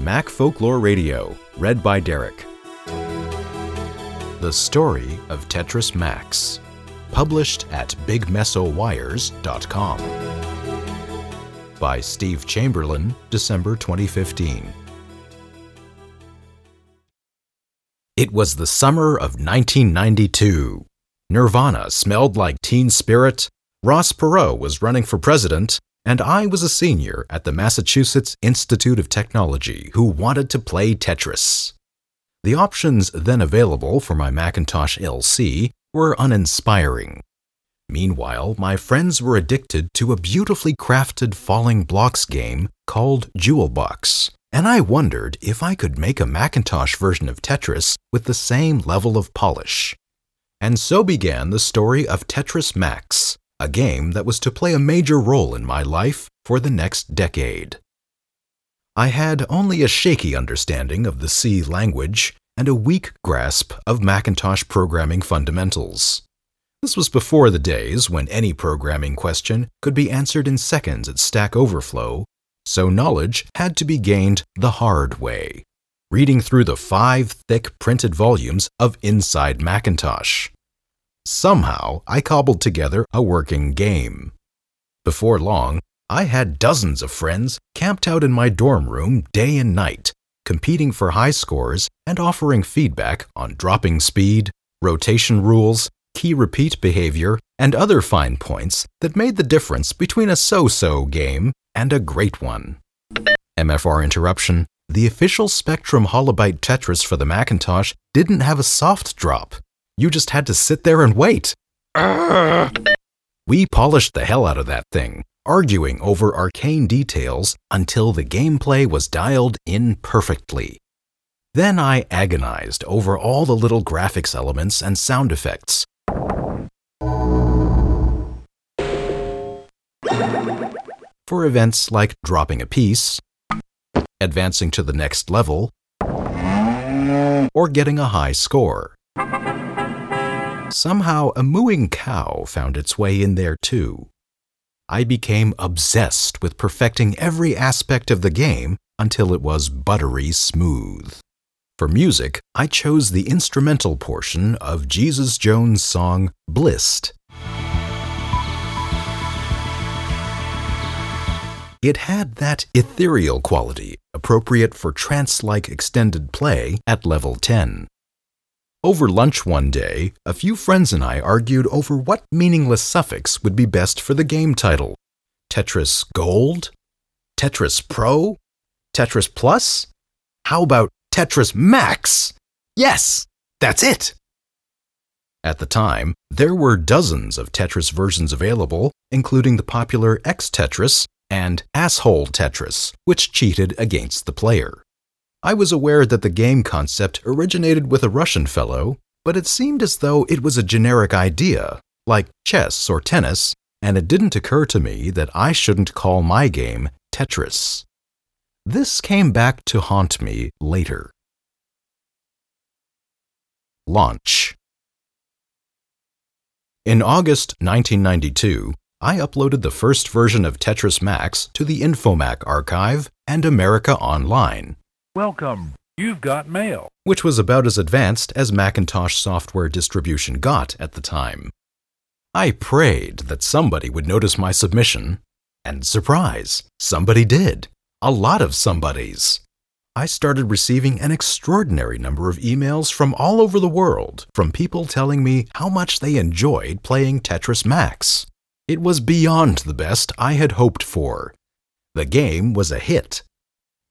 Mac Folklore Radio, read by Derek. The Story of Tetris Max, published at BigMessoWires.com. By Steve Chamberlain, December 2015. It was the summer of 1992. Nirvana smelled like teen spirit, Ross Perot was running for president, and I was a senior at the Massachusetts Institute of Technology who wanted to play Tetris. The options then available for my Macintosh LC were uninspiring. Meanwhile, my friends were addicted to a beautifully crafted falling blocks game called Jewel Box, and I wondered if I could make a Macintosh version of Tetris with the same level of polish. And so began the story of Tetris Max, a game that was to play a major role in my life for the next decade. I had only a shaky understanding of the C language and a weak grasp of Macintosh programming fundamentals. This was before the days when any programming question could be answered in seconds at Stack Overflow, so knowledge had to be gained the hard way, reading through the five thick printed volumes of Inside Macintosh. Somehow, I cobbled together a working game. Before long, I had dozens of friends camped out in my dorm room day and night, competing for high scores and offering feedback on dropping speed, rotation rules, key repeat behavior, and other fine points that made the difference between a so so game and a great one. MFR interruption the official Spectrum Holobyte Tetris for the Macintosh didn't have a soft drop. You just had to sit there and wait. We polished the hell out of that thing, arguing over arcane details until the gameplay was dialed in perfectly. Then I agonized over all the little graphics elements and sound effects. For events like dropping a piece, advancing to the next level, or getting a high score. Somehow, a mooing cow found its way in there too. I became obsessed with perfecting every aspect of the game until it was buttery smooth. For music, I chose the instrumental portion of Jesus Jones' song Blissed. It had that ethereal quality appropriate for trance like extended play at level 10. Over lunch one day, a few friends and I argued over what meaningless suffix would be best for the game title Tetris Gold? Tetris Pro? Tetris Plus? How about Tetris Max? Yes, that's it! At the time, there were dozens of Tetris versions available, including the popular X Tetris and Asshole Tetris, which cheated against the player. I was aware that the game concept originated with a Russian fellow, but it seemed as though it was a generic idea, like chess or tennis, and it didn't occur to me that I shouldn't call my game Tetris. This came back to haunt me later. Launch In August 1992, I uploaded the first version of Tetris Max to the Infomac archive and America Online. Welcome. You've got mail. Which was about as advanced as Macintosh software distribution got at the time. I prayed that somebody would notice my submission, and surprise, somebody did. A lot of somebodies. I started receiving an extraordinary number of emails from all over the world from people telling me how much they enjoyed playing Tetris Max. It was beyond the best I had hoped for. The game was a hit.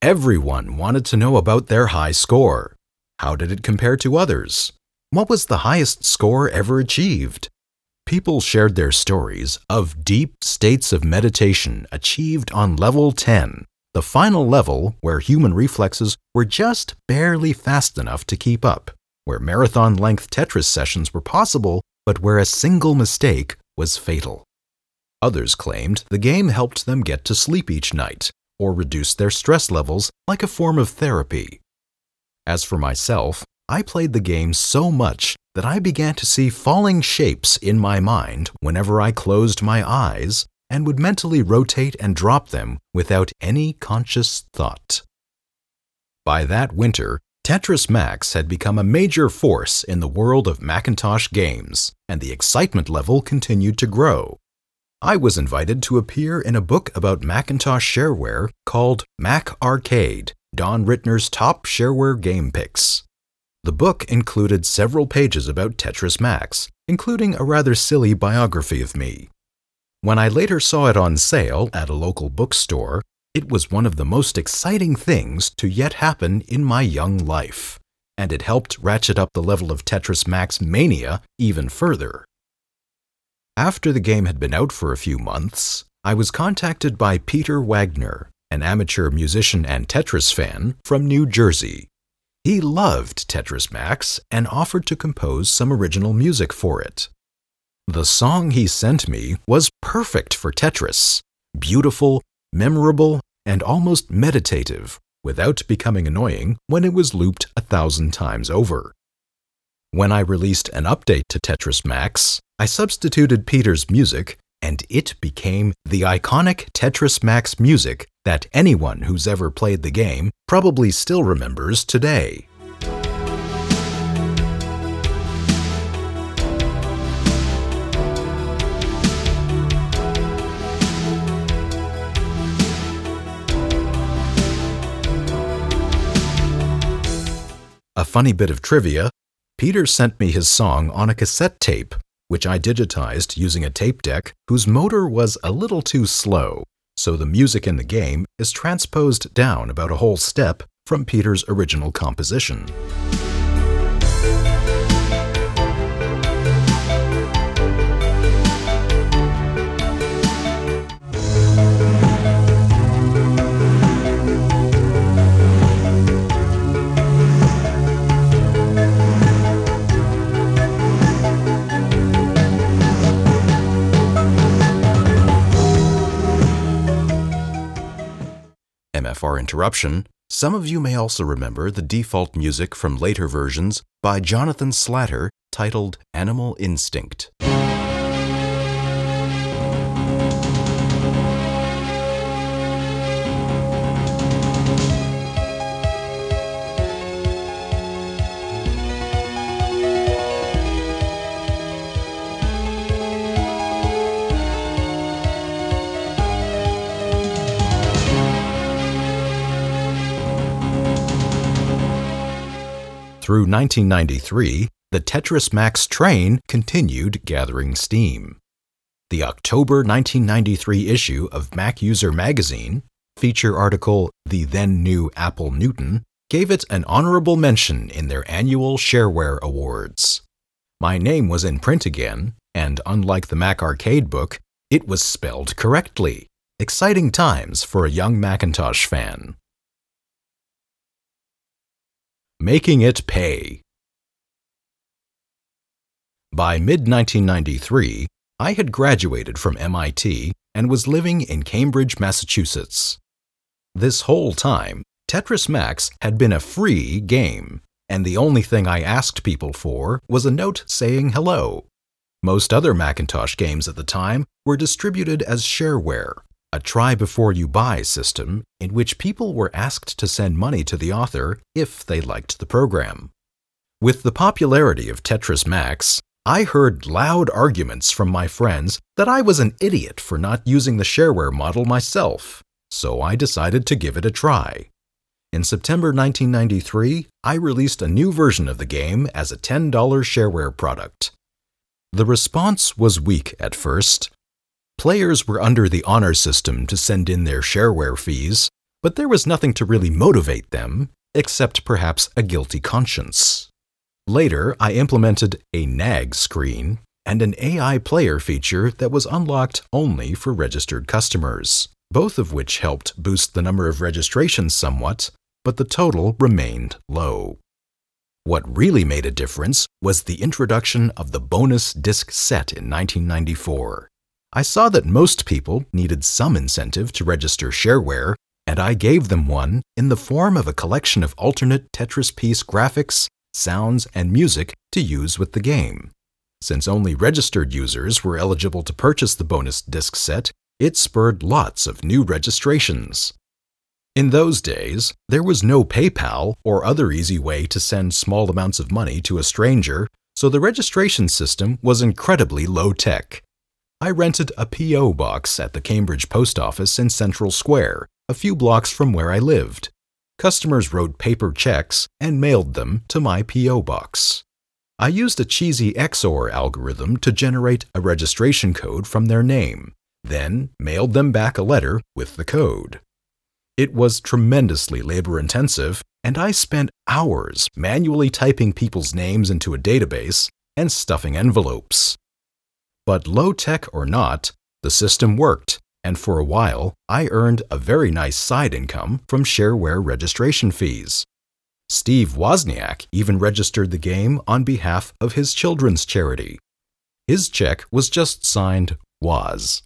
Everyone wanted to know about their high score. How did it compare to others? What was the highest score ever achieved? People shared their stories of deep states of meditation achieved on level 10, the final level where human reflexes were just barely fast enough to keep up, where marathon length Tetris sessions were possible, but where a single mistake was fatal. Others claimed the game helped them get to sleep each night or reduce their stress levels like a form of therapy. As for myself, I played the game so much that I began to see falling shapes in my mind whenever I closed my eyes and would mentally rotate and drop them without any conscious thought. By that winter, Tetris Max had become a major force in the world of Macintosh games, and the excitement level continued to grow. I was invited to appear in a book about Macintosh shareware called Mac Arcade Don Rittner's Top Shareware Game Picks. The book included several pages about Tetris Max, including a rather silly biography of me. When I later saw it on sale at a local bookstore, it was one of the most exciting things to yet happen in my young life, and it helped ratchet up the level of Tetris Max mania even further. After the game had been out for a few months, I was contacted by Peter Wagner, an amateur musician and Tetris fan from New Jersey. He loved Tetris Max and offered to compose some original music for it. The song he sent me was perfect for Tetris beautiful, memorable, and almost meditative without becoming annoying when it was looped a thousand times over. When I released an update to Tetris Max, I substituted Peter's music, and it became the iconic Tetris Max music that anyone who's ever played the game probably still remembers today. A funny bit of trivia Peter sent me his song on a cassette tape, which I digitized using a tape deck whose motor was a little too slow, so the music in the game is transposed down about a whole step from Peter's original composition. MFR interruption, some of you may also remember the default music from later versions by Jonathan Slatter titled Animal Instinct. Through 1993, the Tetris Max train continued gathering steam. The October 1993 issue of Mac User magazine, feature article The Then New Apple Newton, gave it an honorable mention in their annual Shareware Awards. My name was in print again, and unlike the Mac Arcade book, it was spelled correctly. Exciting times for a young Macintosh fan. Making It Pay. By mid 1993, I had graduated from MIT and was living in Cambridge, Massachusetts. This whole time, Tetris Max had been a free game, and the only thing I asked people for was a note saying hello. Most other Macintosh games at the time were distributed as shareware, a try before you buy system in which people were asked to send money to the author if they liked the program. With the popularity of Tetris Max, I heard loud arguments from my friends that I was an idiot for not using the shareware model myself, so I decided to give it a try. In September 1993, I released a new version of the game as a $10 shareware product. The response was weak at first, Players were under the honor system to send in their shareware fees, but there was nothing to really motivate them, except perhaps a guilty conscience. Later, I implemented a nag screen and an AI player feature that was unlocked only for registered customers, both of which helped boost the number of registrations somewhat, but the total remained low. What really made a difference was the introduction of the bonus disc set in 1994. I saw that most people needed some incentive to register shareware, and I gave them one in the form of a collection of alternate Tetris piece graphics, sounds, and music to use with the game. Since only registered users were eligible to purchase the bonus disc set, it spurred lots of new registrations. In those days, there was no PayPal or other easy way to send small amounts of money to a stranger, so the registration system was incredibly low tech. I rented a P.O. box at the Cambridge Post Office in Central Square, a few blocks from where I lived. Customers wrote paper checks and mailed them to my P.O. box. I used a cheesy XOR algorithm to generate a registration code from their name, then mailed them back a letter with the code. It was tremendously labor intensive, and I spent hours manually typing people's names into a database and stuffing envelopes. But low tech or not, the system worked, and for a while I earned a very nice side income from shareware registration fees. Steve Wozniak even registered the game on behalf of his children's charity. His check was just signed Woz.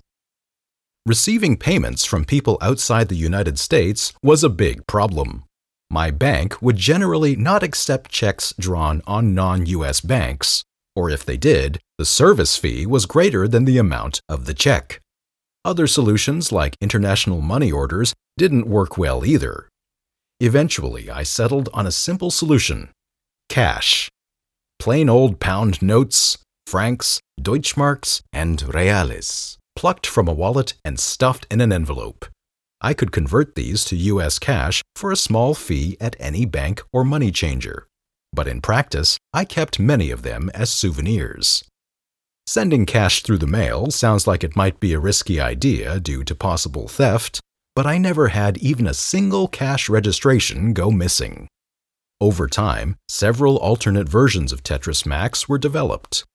Receiving payments from people outside the United States was a big problem. My bank would generally not accept checks drawn on non US banks, or if they did, the service fee was greater than the amount of the check. Other solutions, like international money orders, didn't work well either. Eventually, I settled on a simple solution cash. Plain old pound notes, francs, Deutschmarks, and reales, plucked from a wallet and stuffed in an envelope. I could convert these to US cash for a small fee at any bank or money changer but in practice, I kept many of them as souvenirs. Sending cash through the mail sounds like it might be a risky idea due to possible theft, but I never had even a single cash registration go missing. Over time, several alternate versions of Tetris Max were developed.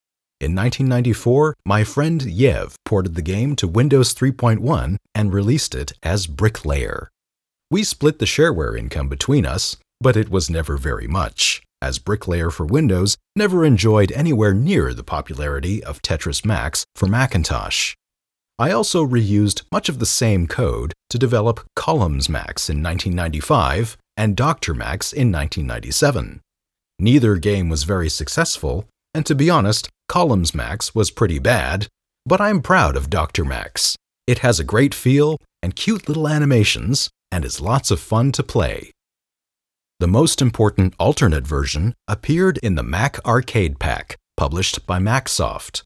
In 1994, my friend Yev ported the game to Windows 3.1 and released it as Bricklayer. We split the shareware income between us, but it was never very much as Bricklayer for Windows never enjoyed anywhere near the popularity of Tetris Max for Macintosh. I also reused much of the same code to develop Columns Max in 1995 and Dr. Max in 1997. Neither game was very successful, and to be honest, Columns Max was pretty bad, but I'm proud of Dr. Max. It has a great feel and cute little animations, and is lots of fun to play. The most important alternate version appeared in the Mac Arcade Pack, published by Macsoft.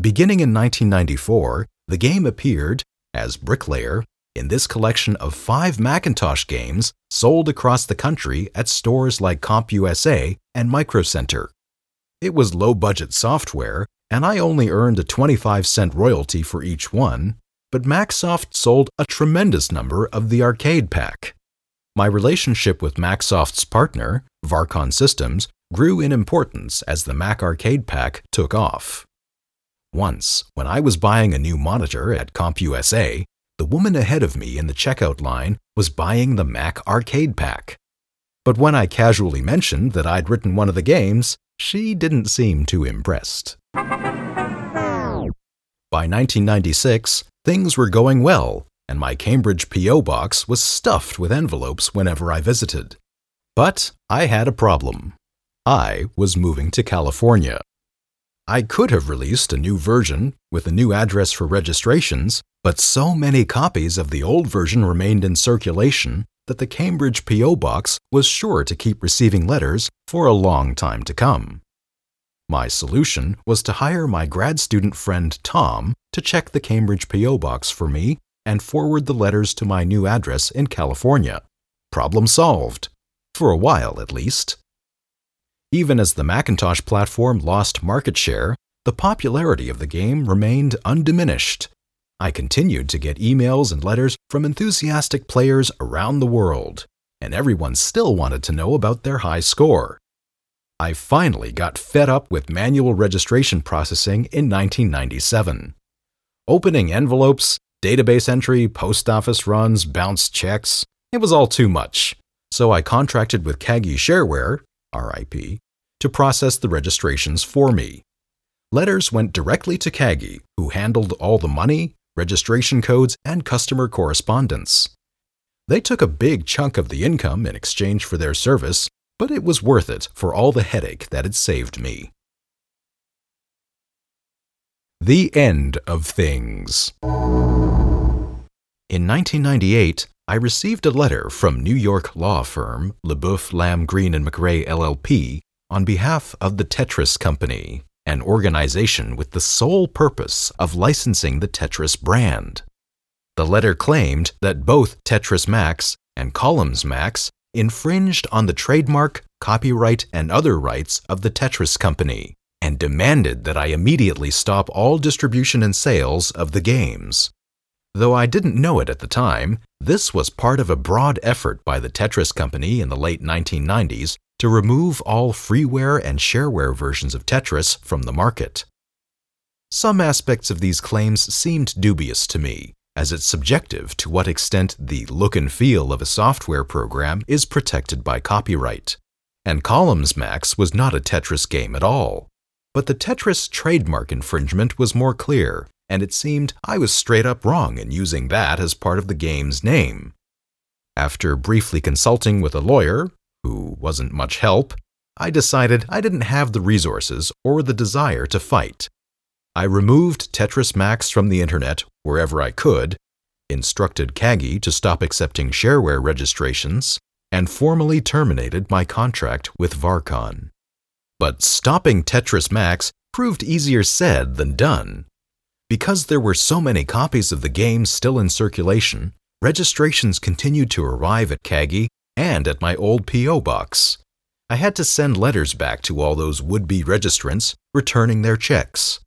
Beginning in 1994, the game appeared, as Bricklayer, in this collection of five Macintosh games sold across the country at stores like CompUSA and Microcenter. It was low budget software, and I only earned a 25 cent royalty for each one, but Macsoft sold a tremendous number of the arcade pack. My relationship with Macsoft's partner, Varcon Systems, grew in importance as the Mac Arcade Pack took off. Once, when I was buying a new monitor at CompUSA, the woman ahead of me in the checkout line was buying the Mac Arcade Pack. But when I casually mentioned that I'd written one of the games, she didn't seem too impressed. By 1996, things were going well and my Cambridge P.O. box was stuffed with envelopes whenever I visited. But I had a problem. I was moving to California. I could have released a new version with a new address for registrations, but so many copies of the old version remained in circulation that the Cambridge P.O. box was sure to keep receiving letters for a long time to come. My solution was to hire my grad student friend Tom to check the Cambridge P.O. box for me and forward the letters to my new address in California. Problem solved. For a while, at least. Even as the Macintosh platform lost market share, the popularity of the game remained undiminished. I continued to get emails and letters from enthusiastic players around the world, and everyone still wanted to know about their high score. I finally got fed up with manual registration processing in 1997. Opening envelopes, Database entry, post office runs, bounced checks. It was all too much. So I contracted with Kagi Shareware, RIP, to process the registrations for me. Letters went directly to Kagi, who handled all the money, registration codes, and customer correspondence. They took a big chunk of the income in exchange for their service, but it was worth it for all the headache that it saved me. The end of things. In 1998, I received a letter from New York law firm LeBoeuf, Lamb, Greene and MacRae LLP on behalf of the Tetris Company, an organization with the sole purpose of licensing the Tetris brand. The letter claimed that both Tetris Max and Columns Max infringed on the trademark, copyright, and other rights of the Tetris Company and demanded that I immediately stop all distribution and sales of the games. Though I didn't know it at the time, this was part of a broad effort by the Tetris Company in the late 1990s to remove all freeware and shareware versions of Tetris from the market. Some aspects of these claims seemed dubious to me, as it's subjective to what extent the look and feel of a software program is protected by copyright. And Columns Max was not a Tetris game at all. But the Tetris trademark infringement was more clear, and it seemed I was straight up wrong in using that as part of the game's name. After briefly consulting with a lawyer, who wasn't much help, I decided I didn't have the resources or the desire to fight. I removed Tetris Max from the internet wherever I could, instructed Kagi to stop accepting shareware registrations, and formally terminated my contract with Varcon. But stopping Tetris Max proved easier said than done. Because there were so many copies of the game still in circulation, registrations continued to arrive at Kagi and at my old P.O. box. I had to send letters back to all those would be registrants, returning their checks.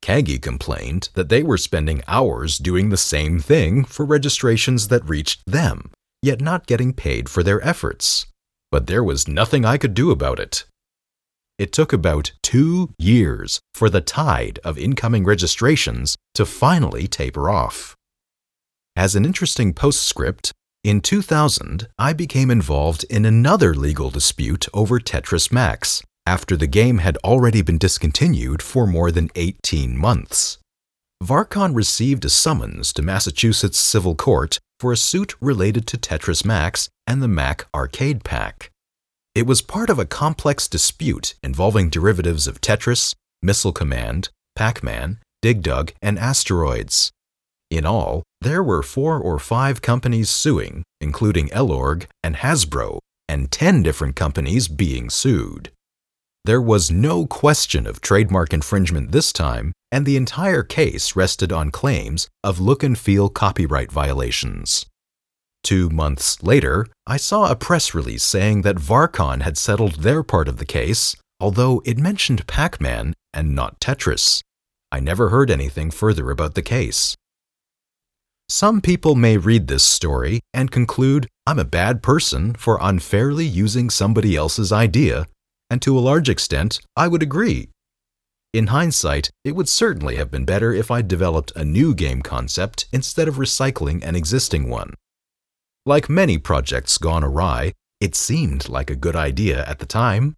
Kagi complained that they were spending hours doing the same thing for registrations that reached them, yet not getting paid for their efforts. But there was nothing I could do about it. It took about two years for the tide of incoming registrations to finally taper off. As an interesting postscript, in 2000, I became involved in another legal dispute over Tetris Max after the game had already been discontinued for more than 18 months. Varcon received a summons to Massachusetts Civil Court for a suit related to Tetris Max and the Mac Arcade Pack. It was part of a complex dispute involving derivatives of Tetris, Missile Command, Pac Man, Dig Dug, and Asteroids. In all, there were four or five companies suing, including Elorg and Hasbro, and 10 different companies being sued. There was no question of trademark infringement this time, and the entire case rested on claims of look and feel copyright violations. Two months later, I saw a press release saying that Varcon had settled their part of the case, although it mentioned Pac Man and not Tetris. I never heard anything further about the case. Some people may read this story and conclude I'm a bad person for unfairly using somebody else's idea, and to a large extent, I would agree. In hindsight, it would certainly have been better if I'd developed a new game concept instead of recycling an existing one. Like many projects gone awry, it seemed like a good idea at the time.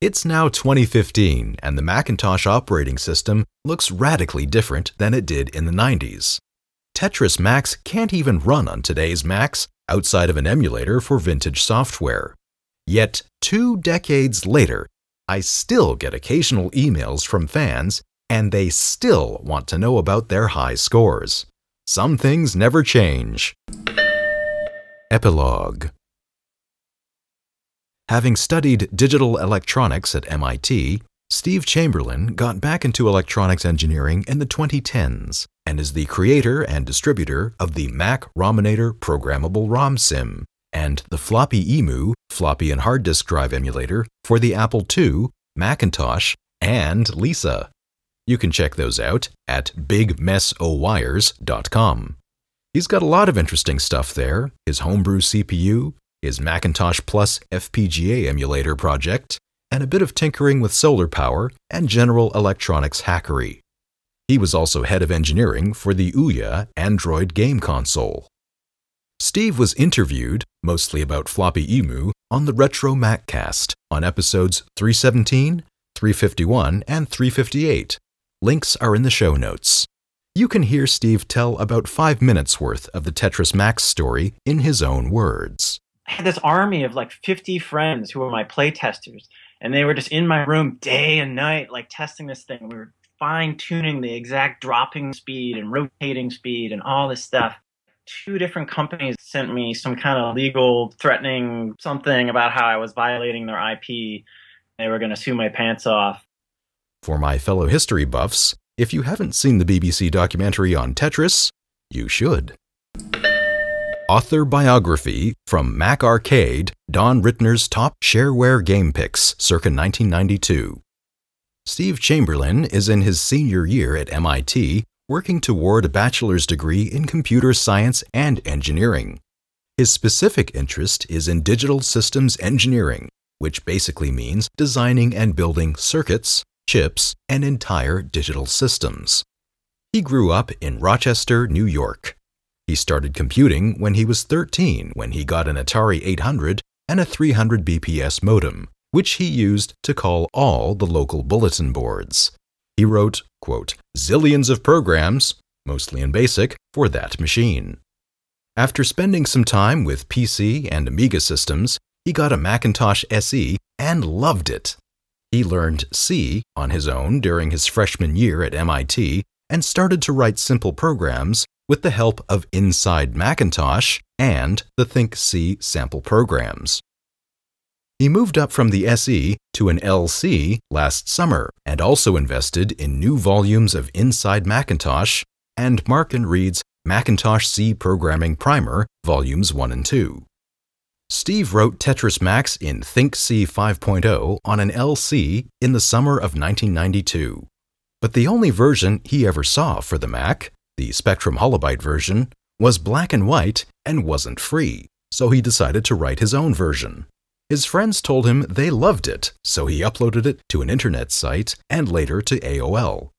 It's now 2015, and the Macintosh operating system looks radically different than it did in the 90s. Tetris Max can't even run on today's Macs outside of an emulator for vintage software. Yet, two decades later, I still get occasional emails from fans, and they still want to know about their high scores. Some things never change. Epilogue Having studied digital electronics at MIT, Steve Chamberlain got back into electronics engineering in the 2010s and is the creator and distributor of the Mac Rominator programmable ROM SIMM and the Floppy Emu floppy and hard disk drive emulator for the Apple II, Macintosh, and Lisa. You can check those out at bigmessoWires.com. He's got a lot of interesting stuff there his homebrew CPU, his Macintosh Plus FPGA emulator project, and a bit of tinkering with solar power and general electronics hackery. He was also head of engineering for the Ouya Android game console. Steve was interviewed, mostly about Floppy Emu, on the Retro Maccast on episodes 317, 351, and 358. Links are in the show notes. You can hear Steve tell about five minutes worth of the Tetris Max story in his own words. I had this army of like 50 friends who were my play testers, and they were just in my room day and night, like testing this thing. We were fine tuning the exact dropping speed and rotating speed and all this stuff. two different companies sent me some kind of legal threatening something about how I was violating their IP. They were going to sue my pants off. For my fellow history buffs, if you haven't seen the BBC documentary on Tetris, you should. Author biography from Mac Arcade, Don Rittner's top shareware game picks circa 1992. Steve Chamberlain is in his senior year at MIT working toward a bachelor's degree in computer science and engineering. His specific interest is in digital systems engineering, which basically means designing and building circuits, chips, and entire digital systems. He grew up in Rochester, New York. He started computing when he was 13 when he got an Atari 800 and a 300 BPS modem, which he used to call all the local bulletin boards. He wrote, quote, zillions of programs, mostly in BASIC, for that machine. After spending some time with PC and Amiga systems, he got a Macintosh SE and loved it. He learned C on his own during his freshman year at MIT and started to write simple programs with the help of Inside Macintosh and the Think C sample programs. He moved up from the SE to an LC last summer and also invested in new volumes of Inside Macintosh and Mark and Reed's Macintosh C Programming Primer, Volumes 1 and 2. Steve wrote Tetris Max in ThinkC 5.0 on an LC in the summer of 1992. But the only version he ever saw for the Mac, the Spectrum Holobyte version, was black and white and wasn't free, so he decided to write his own version. His friends told him they loved it, so he uploaded it to an internet site and later to AOL.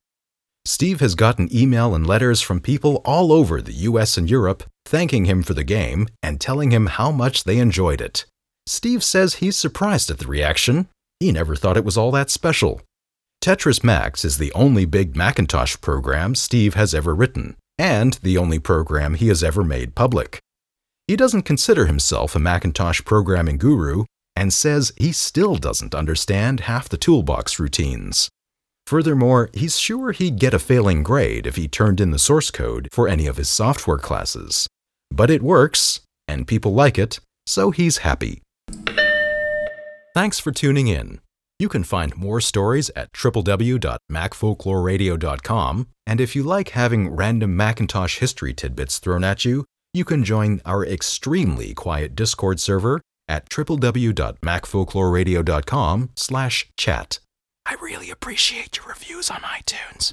Steve has gotten email and letters from people all over the US and Europe thanking him for the game and telling him how much they enjoyed it. Steve says he's surprised at the reaction. He never thought it was all that special. Tetris Max is the only big Macintosh program Steve has ever written, and the only program he has ever made public. He doesn't consider himself a Macintosh programming guru, and says he still doesn't understand half the toolbox routines. Furthermore, he's sure he'd get a failing grade if he turned in the source code for any of his software classes. But it works, and people like it, so he's happy. Thanks for tuning in. You can find more stories at www.macfolkloreradio.com, and if you like having random Macintosh history tidbits thrown at you, you can join our extremely quiet Discord server at www.macfolkloreradio.com slash chat. I really appreciate your reviews on iTunes.